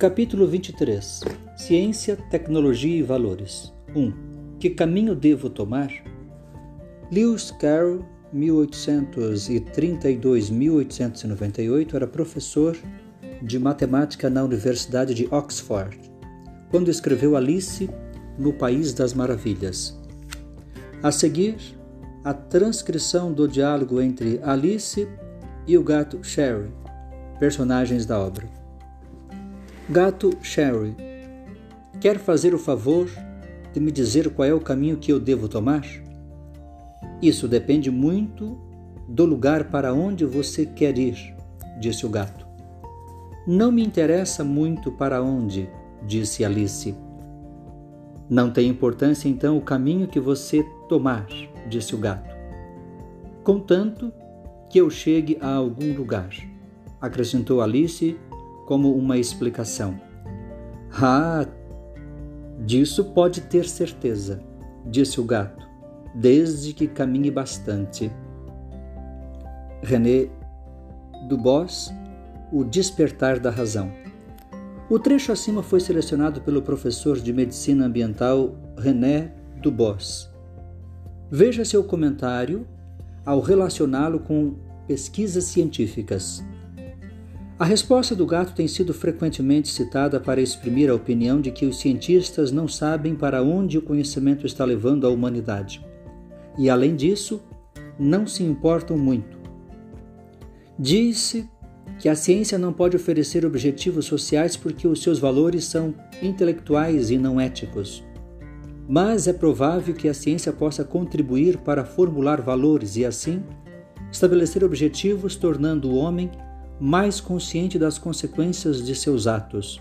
Capítulo 23 Ciência, Tecnologia e Valores 1. Que caminho devo tomar? Lewis Carroll, 1832-1898, era professor de matemática na Universidade de Oxford, quando escreveu Alice no País das Maravilhas. A seguir, a transcrição do diálogo entre Alice e o gato Sherry, personagens da obra. Gato Sherry, quer fazer o favor de me dizer qual é o caminho que eu devo tomar? Isso depende muito do lugar para onde você quer ir, disse o gato. Não me interessa muito para onde, disse Alice. Não tem importância então o caminho que você tomar, disse o gato. Contanto que eu chegue a algum lugar, acrescentou Alice como uma explicação. Ah, disso pode ter certeza, disse o gato, desde que caminhe bastante. René Dubos, O Despertar da Razão. O trecho acima foi selecionado pelo professor de Medicina Ambiental René Dubos. Veja seu comentário ao relacioná-lo com pesquisas científicas. A resposta do gato tem sido frequentemente citada para exprimir a opinião de que os cientistas não sabem para onde o conhecimento está levando a humanidade. E, além disso, não se importam muito. Disse que a ciência não pode oferecer objetivos sociais porque os seus valores são intelectuais e não éticos. Mas é provável que a ciência possa contribuir para formular valores e, assim, estabelecer objetivos, tornando o homem mais consciente das consequências de seus atos.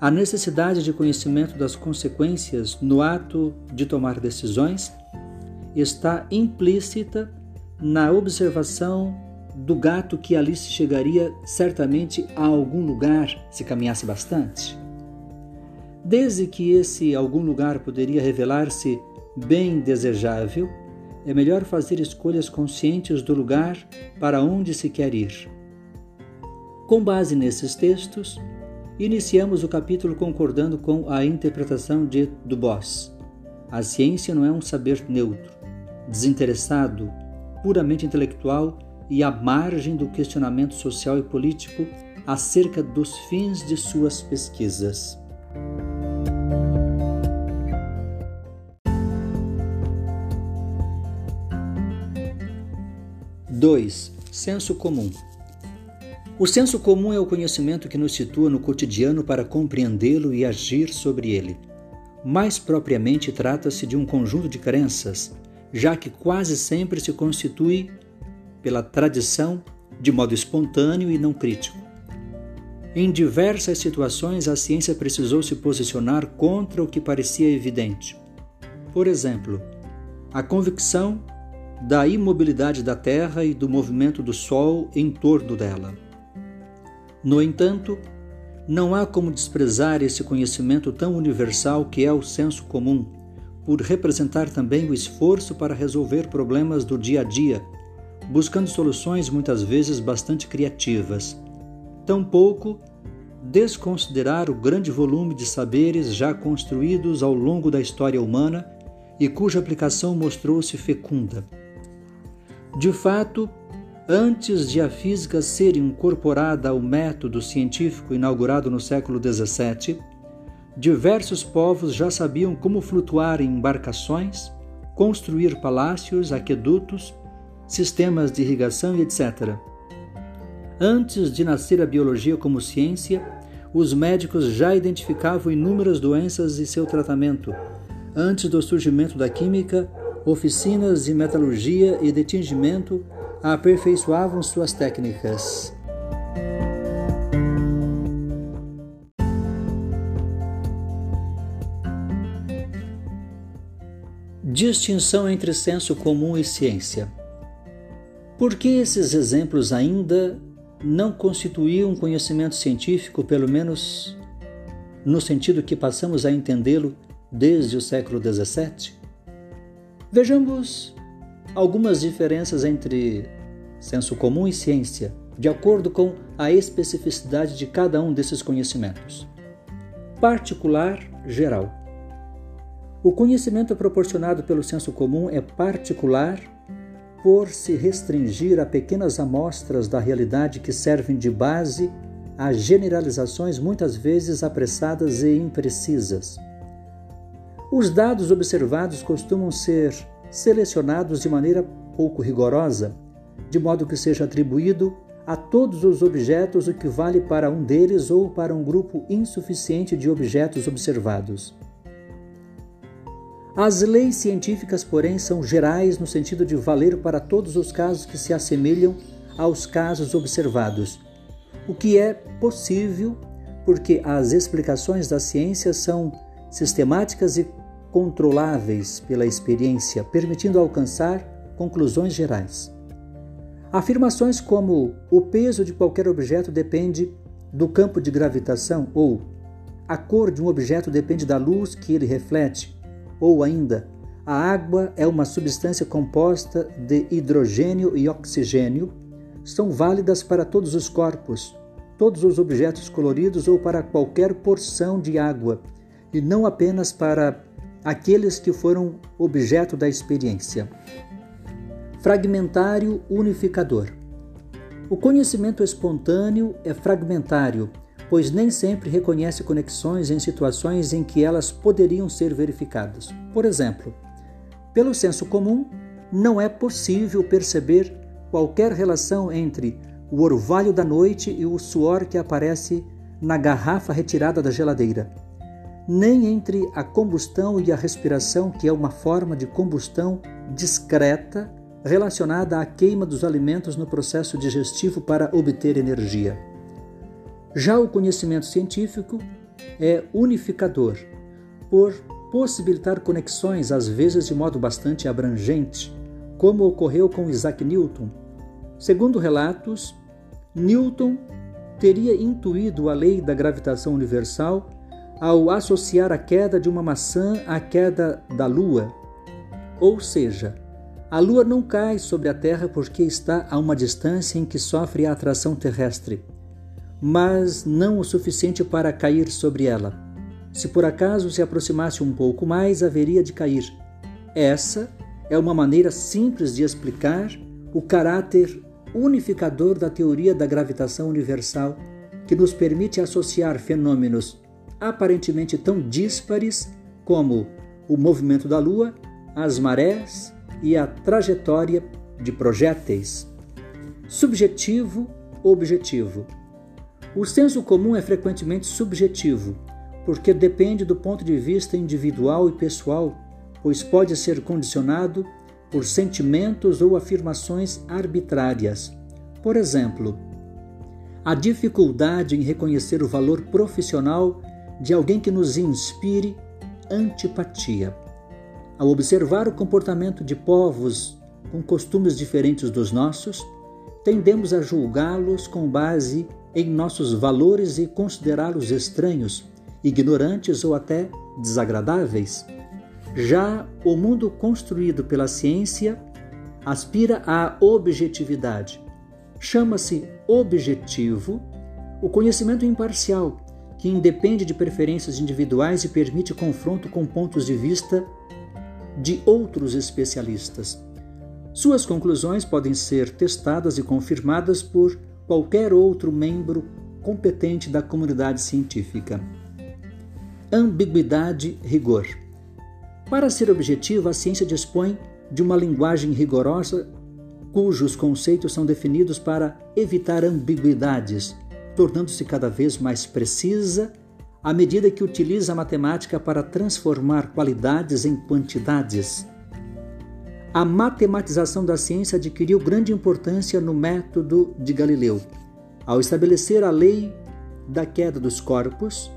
A necessidade de conhecimento das consequências no ato de tomar decisões está implícita na observação do gato que Alice chegaria certamente a algum lugar se caminhasse bastante. Desde que esse algum lugar poderia revelar-se bem desejável, é melhor fazer escolhas conscientes do lugar para onde se quer ir. Com base nesses textos, iniciamos o capítulo concordando com a interpretação de Dubos. A ciência não é um saber neutro, desinteressado, puramente intelectual e à margem do questionamento social e político acerca dos fins de suas pesquisas. Dois, senso comum. O senso comum é o conhecimento que nos situa no cotidiano para compreendê-lo e agir sobre ele. Mais propriamente, trata-se de um conjunto de crenças, já que quase sempre se constitui pela tradição de modo espontâneo e não crítico. Em diversas situações, a ciência precisou se posicionar contra o que parecia evidente. Por exemplo, a convicção da imobilidade da Terra e do movimento do Sol em torno dela. No entanto, não há como desprezar esse conhecimento tão universal que é o senso comum, por representar também o esforço para resolver problemas do dia a dia, buscando soluções muitas vezes bastante criativas. Tampouco desconsiderar o grande volume de saberes já construídos ao longo da história humana e cuja aplicação mostrou-se fecunda. De fato, Antes de a física ser incorporada ao método científico inaugurado no século XVII, diversos povos já sabiam como flutuar em embarcações, construir palácios, aquedutos, sistemas de irrigação e etc. Antes de nascer a biologia como ciência, os médicos já identificavam inúmeras doenças e seu tratamento. Antes do surgimento da química, oficinas de metalurgia e de tingimento aperfeiçoavam suas técnicas. Distinção entre senso comum e ciência. Por que esses exemplos ainda não constituíam conhecimento científico, pelo menos no sentido que passamos a entendê-lo desde o século XVII? Vejamos algumas diferenças entre senso comum e ciência, de acordo com a especificidade de cada um desses conhecimentos. Particular geral. O conhecimento proporcionado pelo senso comum é particular por se restringir a pequenas amostras da realidade que servem de base a generalizações muitas vezes apressadas e imprecisas. Os dados observados costumam ser selecionados de maneira pouco rigorosa, de modo que seja atribuído a todos os objetos o que vale para um deles ou para um grupo insuficiente de objetos observados. As leis científicas, porém, são gerais no sentido de valer para todos os casos que se assemelham aos casos observados, o que é possível porque as explicações da ciência são sistemáticas e controláveis pela experiência, permitindo alcançar conclusões gerais. Afirmações como o peso de qualquer objeto depende do campo de gravitação ou a cor de um objeto depende da luz que ele reflete ou ainda, a água é uma substância composta de hidrogênio e oxigênio, são válidas para todos os corpos, todos os objetos coloridos ou para qualquer porção de água, e não apenas para aqueles que foram objeto da experiência. Fragmentário unificador. O conhecimento espontâneo é fragmentário pois nem sempre reconhece conexões em situações em que elas poderiam ser verificadas. Por exemplo, pelo senso comum, não é possível perceber qualquer relação entre o orvalho da noite e o suor que aparece na garrafa retirada da geladeira, nem entre a combustão e a respiração, que é uma forma de combustão discreta relacionada à queima dos alimentos no processo digestivo para obter energia. Já o conhecimento científico é unificador, por possibilitar conexões, às vezes de modo bastante abrangente, como ocorreu com Isaac Newton. Segundo relatos, Newton teria intuído a lei da gravitação universal ao associar a queda de uma maçã à queda da Lua. Ou seja, a Lua não cai sobre a Terra porque está a uma distância em que sofre a atração terrestre mas não o suficiente para cair sobre ela. Se por acaso se aproximasse um pouco mais, haveria de cair. Essa é uma maneira simples de explicar o caráter unificador da teoria da gravitação universal, que nos permite associar fenômenos aparentemente tão díspares como o movimento da Lua, as marés e a trajetória de projéteis. Subjetivo, objetivo. O senso comum é frequentemente subjetivo, porque depende do ponto de vista individual e pessoal, pois pode ser condicionado por sentimentos ou afirmações arbitrárias. Por exemplo, a dificuldade em reconhecer o valor profissional de alguém que nos inspire antipatia. Ao observar o comportamento de povos com costumes diferentes dos nossos, tendemos a julgá-los com base em nossos valores e considerá-los estranhos, ignorantes ou até desagradáveis. Já o mundo construído pela ciência aspira à objetividade. Chama-se objetivo o conhecimento imparcial, que independe de preferências individuais e permite confronto com pontos de vista de outros especialistas. Suas conclusões podem ser testadas e confirmadas por qualquer outro membro competente da comunidade científica. Ambiguidade, rigor. Para ser objetiva, a ciência dispõe de uma linguagem rigorosa cujos conceitos são definidos para evitar ambiguidades, tornando-se cada vez mais precisa à medida que utiliza a matemática para transformar qualidades em quantidades. A matematização da ciência adquiriu grande importância no método de Galileu. Ao estabelecer a lei da queda dos corpos,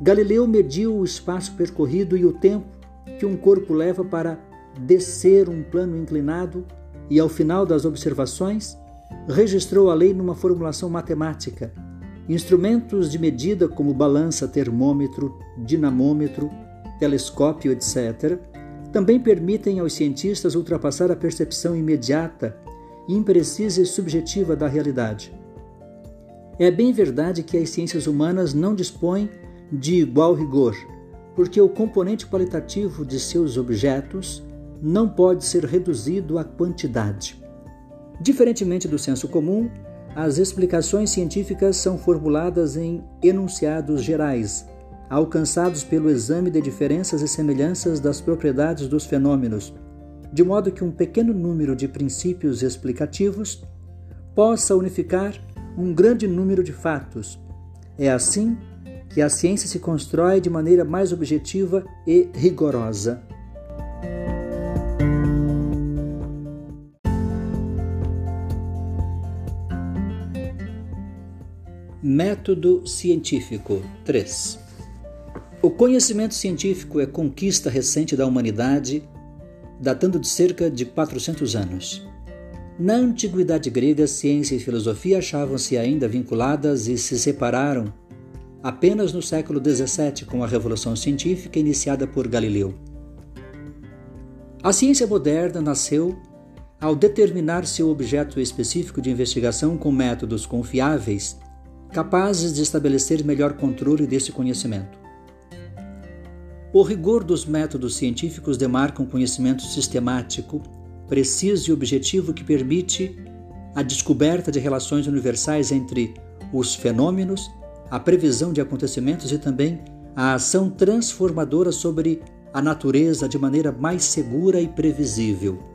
Galileu mediu o espaço percorrido e o tempo que um corpo leva para descer um plano inclinado e, ao final das observações, registrou a lei numa formulação matemática. Instrumentos de medida como balança, termômetro, dinamômetro, telescópio, etc., também permitem aos cientistas ultrapassar a percepção imediata, imprecisa e subjetiva da realidade. É bem verdade que as ciências humanas não dispõem de igual rigor, porque o componente qualitativo de seus objetos não pode ser reduzido à quantidade. Diferentemente do senso comum, as explicações científicas são formuladas em enunciados gerais, alcançados pelo exame de diferenças e semelhanças das propriedades dos fenômenos, de modo que um pequeno número de princípios explicativos possa unificar um grande número de fatos. É assim que a ciência se constrói de maneira mais objetiva e rigorosa. Método científico 3 O conhecimento científico é conquista recente da humanidade, datando de cerca de 400 anos. Na antiguidade grega, ciência e filosofia achavam-se ainda vinculadas e se separaram apenas no século XVII com a Revolução Científica iniciada por Galileu. A ciência moderna nasceu ao determinar seu objeto específico de investigação com métodos confiáveis, capazes de estabelecer melhor controle desse conhecimento. O rigor dos métodos científicos demarca um conhecimento sistemático, preciso e objetivo que permite a descoberta de relações universais entre os fenômenos a previsão de acontecimentos e também a ação transformadora sobre a natureza de maneira mais segura e previsível.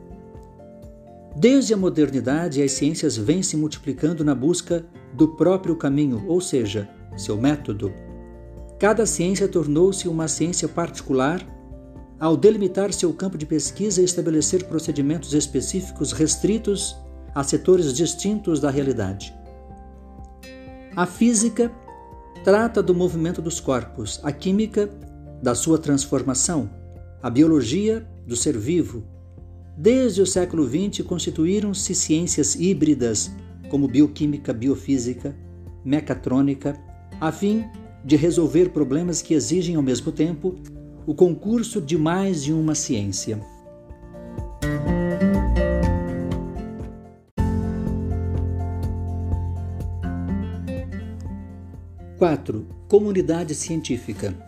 Desde a modernidade, as ciências vêm se multiplicando na busca do próprio caminho, ou seja, seu método. Cada ciência tornou-se uma ciência particular ao delimitar seu campo de pesquisa e estabelecer procedimentos específicos restritos a setores distintos da realidade. A física trata do movimento dos corpos, a química da sua transformação, a biologia do ser vivo. Desde o século XX constituíram-se ciências híbridas, como bioquímica, biofísica, mecatrônica, a fim de resolver problemas que exigem ao mesmo tempo o concurso de mais de uma ciência. 4. Comunidade científica.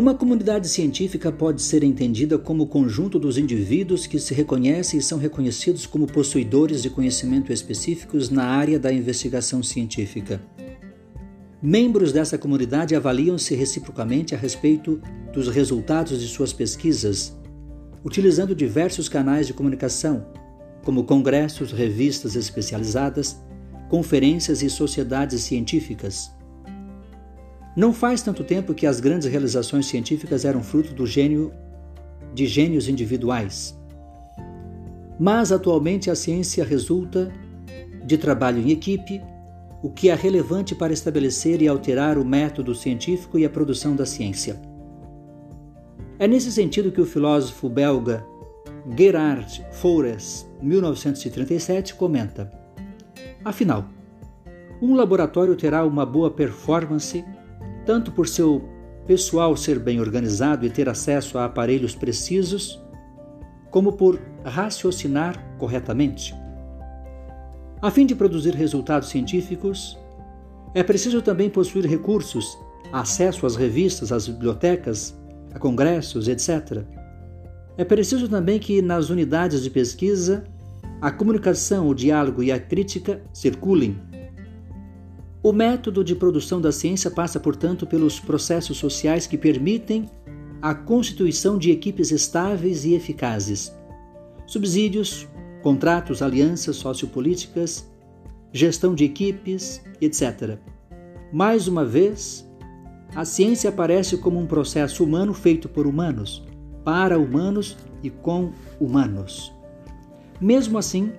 Uma comunidade científica pode ser entendida como o conjunto dos indivíduos que se reconhecem e são reconhecidos como possuidores de conhecimento específicos na área da investigação científica. Membros dessa comunidade avaliam-se reciprocamente a respeito dos resultados de suas pesquisas, utilizando diversos canais de comunicação, como congressos, revistas especializadas, conferências e sociedades científicas. Não faz tanto tempo que as grandes realizações científicas eram fruto do gênio de gênios individuais. Mas atualmente a ciência resulta de trabalho em equipe, o que é relevante para estabelecer e alterar o método científico e a produção da ciência. É nesse sentido que o filósofo belga Gerard Fores, 1937, comenta: Afinal, um laboratório terá uma boa performance tanto por seu pessoal ser bem organizado e ter acesso a aparelhos precisos, como por raciocinar corretamente. A fim de produzir resultados científicos, é preciso também possuir recursos, acesso às revistas, às bibliotecas, a congressos, etc. É preciso também que nas unidades de pesquisa a comunicação, o diálogo e a crítica circulem o método de produção da ciência passa, portanto, pelos processos sociais que permitem a constituição de equipes estáveis e eficazes. Subsídios, contratos, alianças sociopolíticas, gestão de equipes, etc. Mais uma vez, a ciência aparece como um processo humano feito por humanos, para humanos e com humanos. Mesmo assim,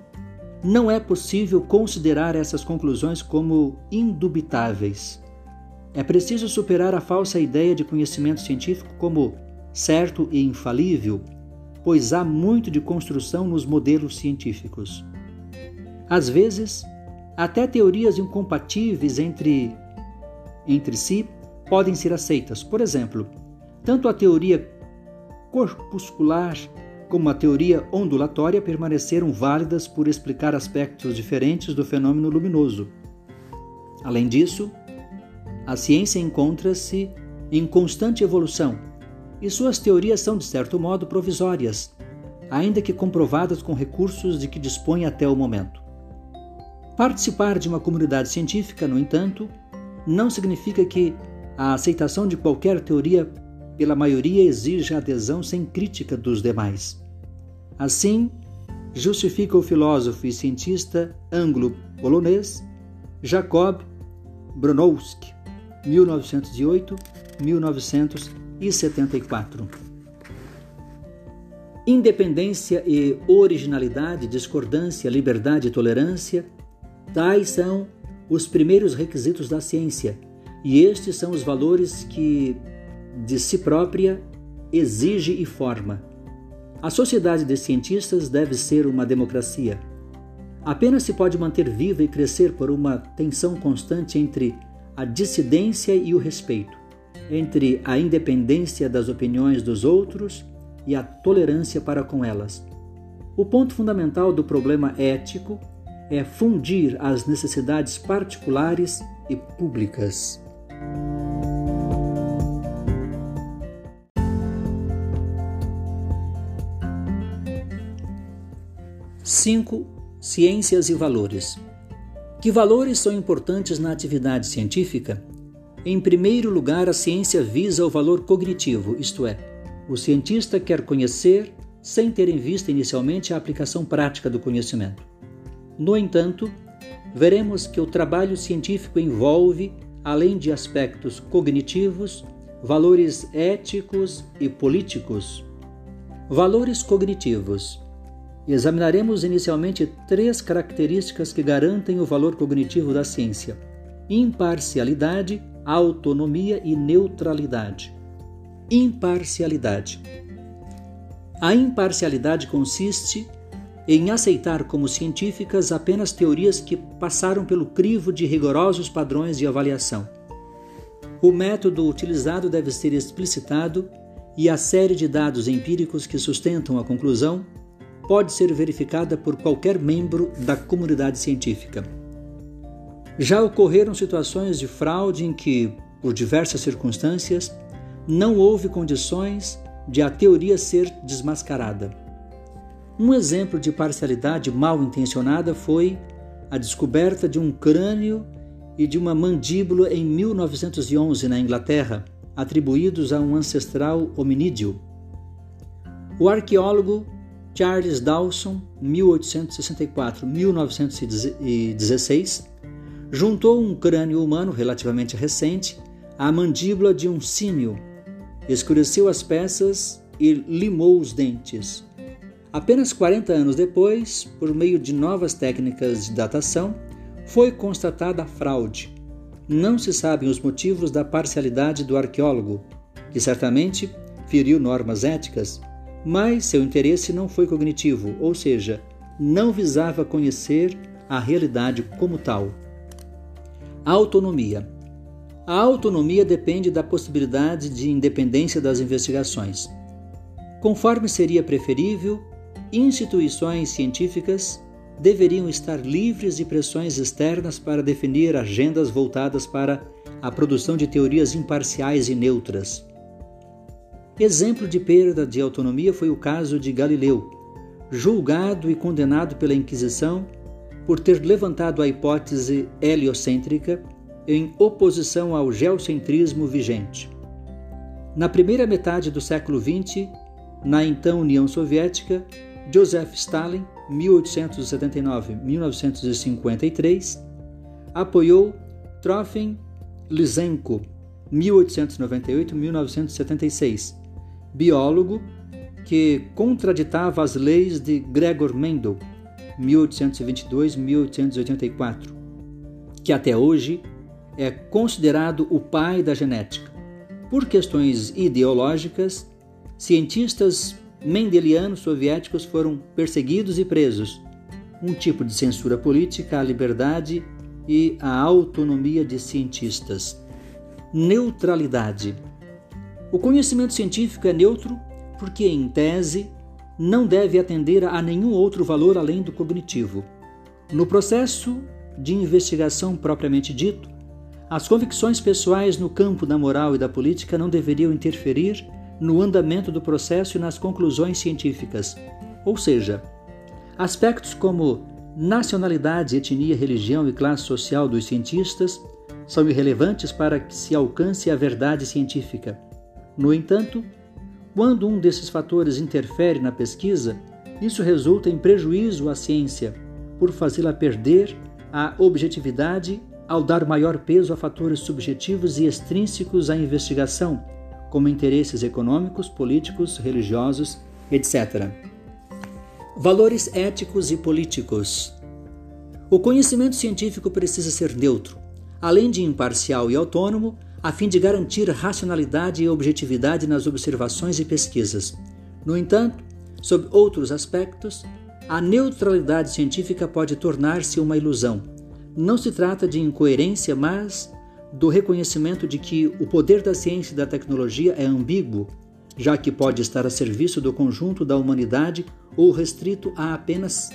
não é possível considerar essas conclusões como indubitáveis. É preciso superar a falsa ideia de conhecimento científico como certo e infalível, pois há muito de construção nos modelos científicos. Às vezes, até teorias incompatíveis entre, entre si podem ser aceitas. Por exemplo, tanto a teoria corpuscular como a teoria ondulatória, permaneceram válidas por explicar aspectos diferentes do fenômeno luminoso. Além disso, a ciência encontra-se em constante evolução e suas teorias são, de certo modo, provisórias, ainda que comprovadas com recursos de que dispõe até o momento. Participar de uma comunidade científica, no entanto, não significa que a aceitação de qualquer teoria pela maioria exija adesão sem crítica dos demais. Assim, justifica o filósofo e cientista anglo-polonês Jacob Bronowski, 1908-1974. Independência e originalidade, discordância, liberdade e tolerância, tais são os primeiros requisitos da ciência, e estes são os valores que de si própria exige e forma. A sociedade de cientistas deve ser uma democracia. Apenas se pode manter viva e crescer por uma tensão constante entre a dissidência e o respeito, entre a independência das opiniões dos outros e a tolerância para com elas. O ponto fundamental do problema ético é fundir as necessidades particulares e públicas. Cinco ciências e valores. Que valores são importantes na atividade científica? Em primeiro lugar, a ciência visa o valor cognitivo, isto é, o cientista quer conhecer sem ter em vista inicialmente a aplicação prática do conhecimento. No entanto, veremos que o trabalho científico envolve, além de aspectos cognitivos, valores éticos e políticos. Valores cognitivos. Examinaremos inicialmente três características que garantem o valor cognitivo da ciência: imparcialidade, autonomia e neutralidade. Imparcialidade. A imparcialidade consiste em aceitar como científicas apenas teorias que passaram pelo crivo de rigorosos padrões de avaliação. O método utilizado deve ser explicitado e a série de dados empíricos que sustentam a conclusão pode ser verificada por qualquer membro da comunidade científica. Já ocorreram situações de fraude em que, por diversas circunstâncias, não houve condições de a teoria ser desmascarada. Um exemplo de parcialidade mal intencionada foi a descoberta de um crânio e de uma mandíbula em 1911 na Inglaterra, atribuídos a um ancestral hominídeo. O arqueólogo Charles Dawson, 1864-1916, juntou um crânio humano relativamente recente à mandíbula de um símio escureceu as peças e limou os dentes. Apenas 40 anos depois, por meio de novas técnicas de datação, foi constatada a fraude. Não se sabem os motivos da parcialidade do arqueólogo, que certamente feriu normas éticas, mas seu interesse não foi cognitivo, ou seja, não visava conhecer a realidade como tal. Autonomia. A autonomia depende da possibilidade de independência das investigações. Conforme seria preferível, instituições científicas deveriam estar livres de pressões externas para definir agendas voltadas para a produção de teorias imparciais e neutras. Exemplo de perda de autonomia foi o caso de Galileu, julgado e condenado pela Inquisição por ter levantado a hipótese heliocêntrica em oposição ao geocentrismo vigente. Na primeira metade do século XX, na então União Soviética, Joseph Stalin, 1879-1953, apoiou Trofim Lysenko, 1898-1976, biólogo que contraditava as leis de Gregor Mendel, 1822-1884, que até hoje é considerado o pai da genética. Por questões ideológicas, cientistas mendelianos soviéticos foram perseguidos e presos, um tipo de censura política à liberdade e à autonomia de cientistas. Neutralidade. O conhecimento científico é neutro porque, em tese, não deve atender a nenhum outro valor além do cognitivo. No processo de investigação propriamente dito, as convicções pessoais no campo da moral e da política não deveriam interferir no andamento do processo e nas conclusões científicas. Ou seja, aspectos como nacionalidade, etnia, religião e classe social dos cientistas são irrelevantes para que se alcance a verdade científica. No entanto, quando um desses fatores interfere na pesquisa, isso resulta em prejuízo à ciência, por fazê-la perder a objetividade ao dar maior peso a fatores subjetivos e extrínsecos à investigação, como interesses econômicos, políticos, religiosos, etc. Valores éticos e políticos. O conhecimento científico precisa ser neutro, além de imparcial e autônomo, a fim de garantir racionalidade e objetividade nas observações e pesquisas. No entanto, sob outros aspectos, a neutralidade científica pode tornar-se uma ilusão. Não se trata de incoerência, mas do reconhecimento de que o poder da ciência e da tecnologia é ambíguo, já que pode estar a serviço do conjunto da humanidade ou restrito a apenas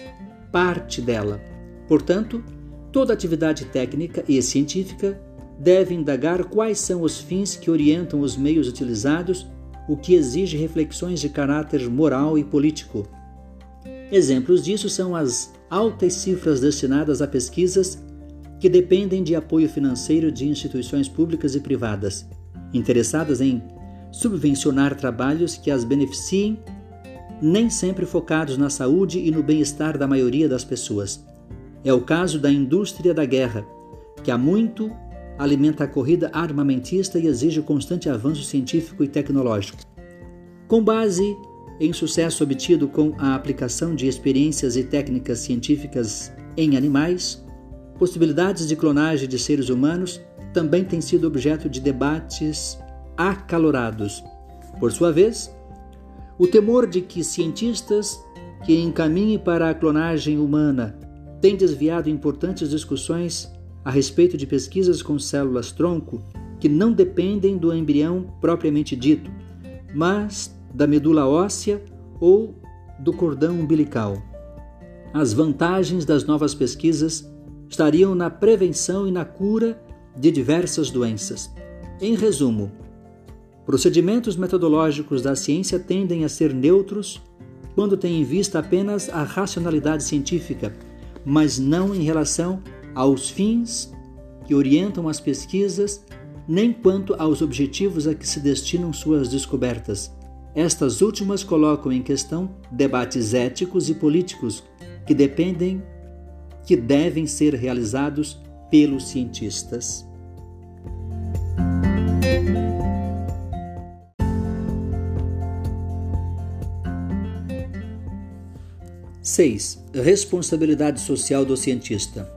parte dela. Portanto, toda atividade técnica e científica deve indagar quais são os fins que orientam os meios utilizados, o que exige reflexões de caráter moral e político. Exemplos disso são as altas cifras destinadas a pesquisas que dependem de apoio financeiro de instituições públicas e privadas, interessadas em subvencionar trabalhos que as beneficiem, nem sempre focados na saúde e no bem-estar da maioria das pessoas. É o caso da indústria da guerra, que há muito alimenta a corrida armamentista e exige constante avanço científico e tecnológico. Com base em sucesso obtido com a aplicação de experiências e técnicas científicas em animais, possibilidades de clonagem de seres humanos também têm sido objeto de debates acalorados. Por sua vez, o temor de que cientistas que encaminhem para a clonagem humana têm desviado importantes discussões a respeito de pesquisas com células-tronco que não dependem do embrião propriamente dito, mas da medula óssea ou do cordão umbilical. As vantagens das novas pesquisas estariam na prevenção e na cura de diversas doenças. Em resumo, procedimentos metodológicos da ciência tendem a ser neutros quando têm em vista apenas a racionalidade científica, mas não em relação aos fins que orientam as pesquisas, nem quanto aos objetivos a que se destinam suas descobertas. Estas últimas colocam em questão debates éticos e políticos que dependem que devem ser realizados pelos cientistas. Seis. Responsabilidade social do cientista.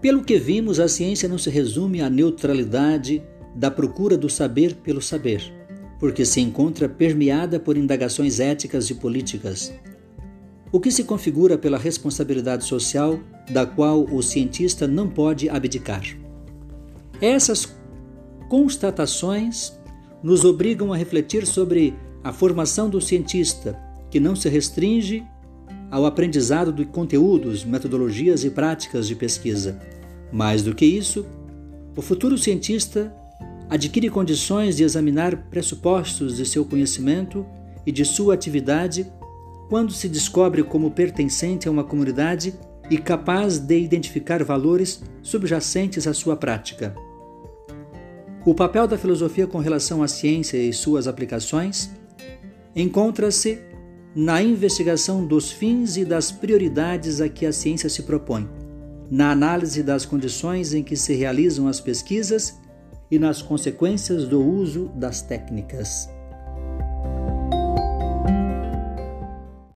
Pelo que vimos, a ciência não se resume à neutralidade da procura do saber pelo saber, porque se encontra permeada por indagações éticas e políticas. O que se configura pela responsabilidade social da qual o cientista não pode abdicar. Essas constatações nos obrigam a refletir sobre a formação do cientista, que não se restringe ao aprendizado de conteúdos, metodologias e práticas de pesquisa. Mais do que isso, o futuro cientista adquire condições de examinar pressupostos de seu conhecimento e de sua atividade quando se descobre como pertencente a uma comunidade e capaz de identificar valores subjacentes à sua prática. O papel da filosofia com relação à ciência e suas aplicações encontra-se na investigação dos fins e das prioridades a que a ciência se propõe, na análise das condições em que se realizam as pesquisas e nas consequências do uso das técnicas.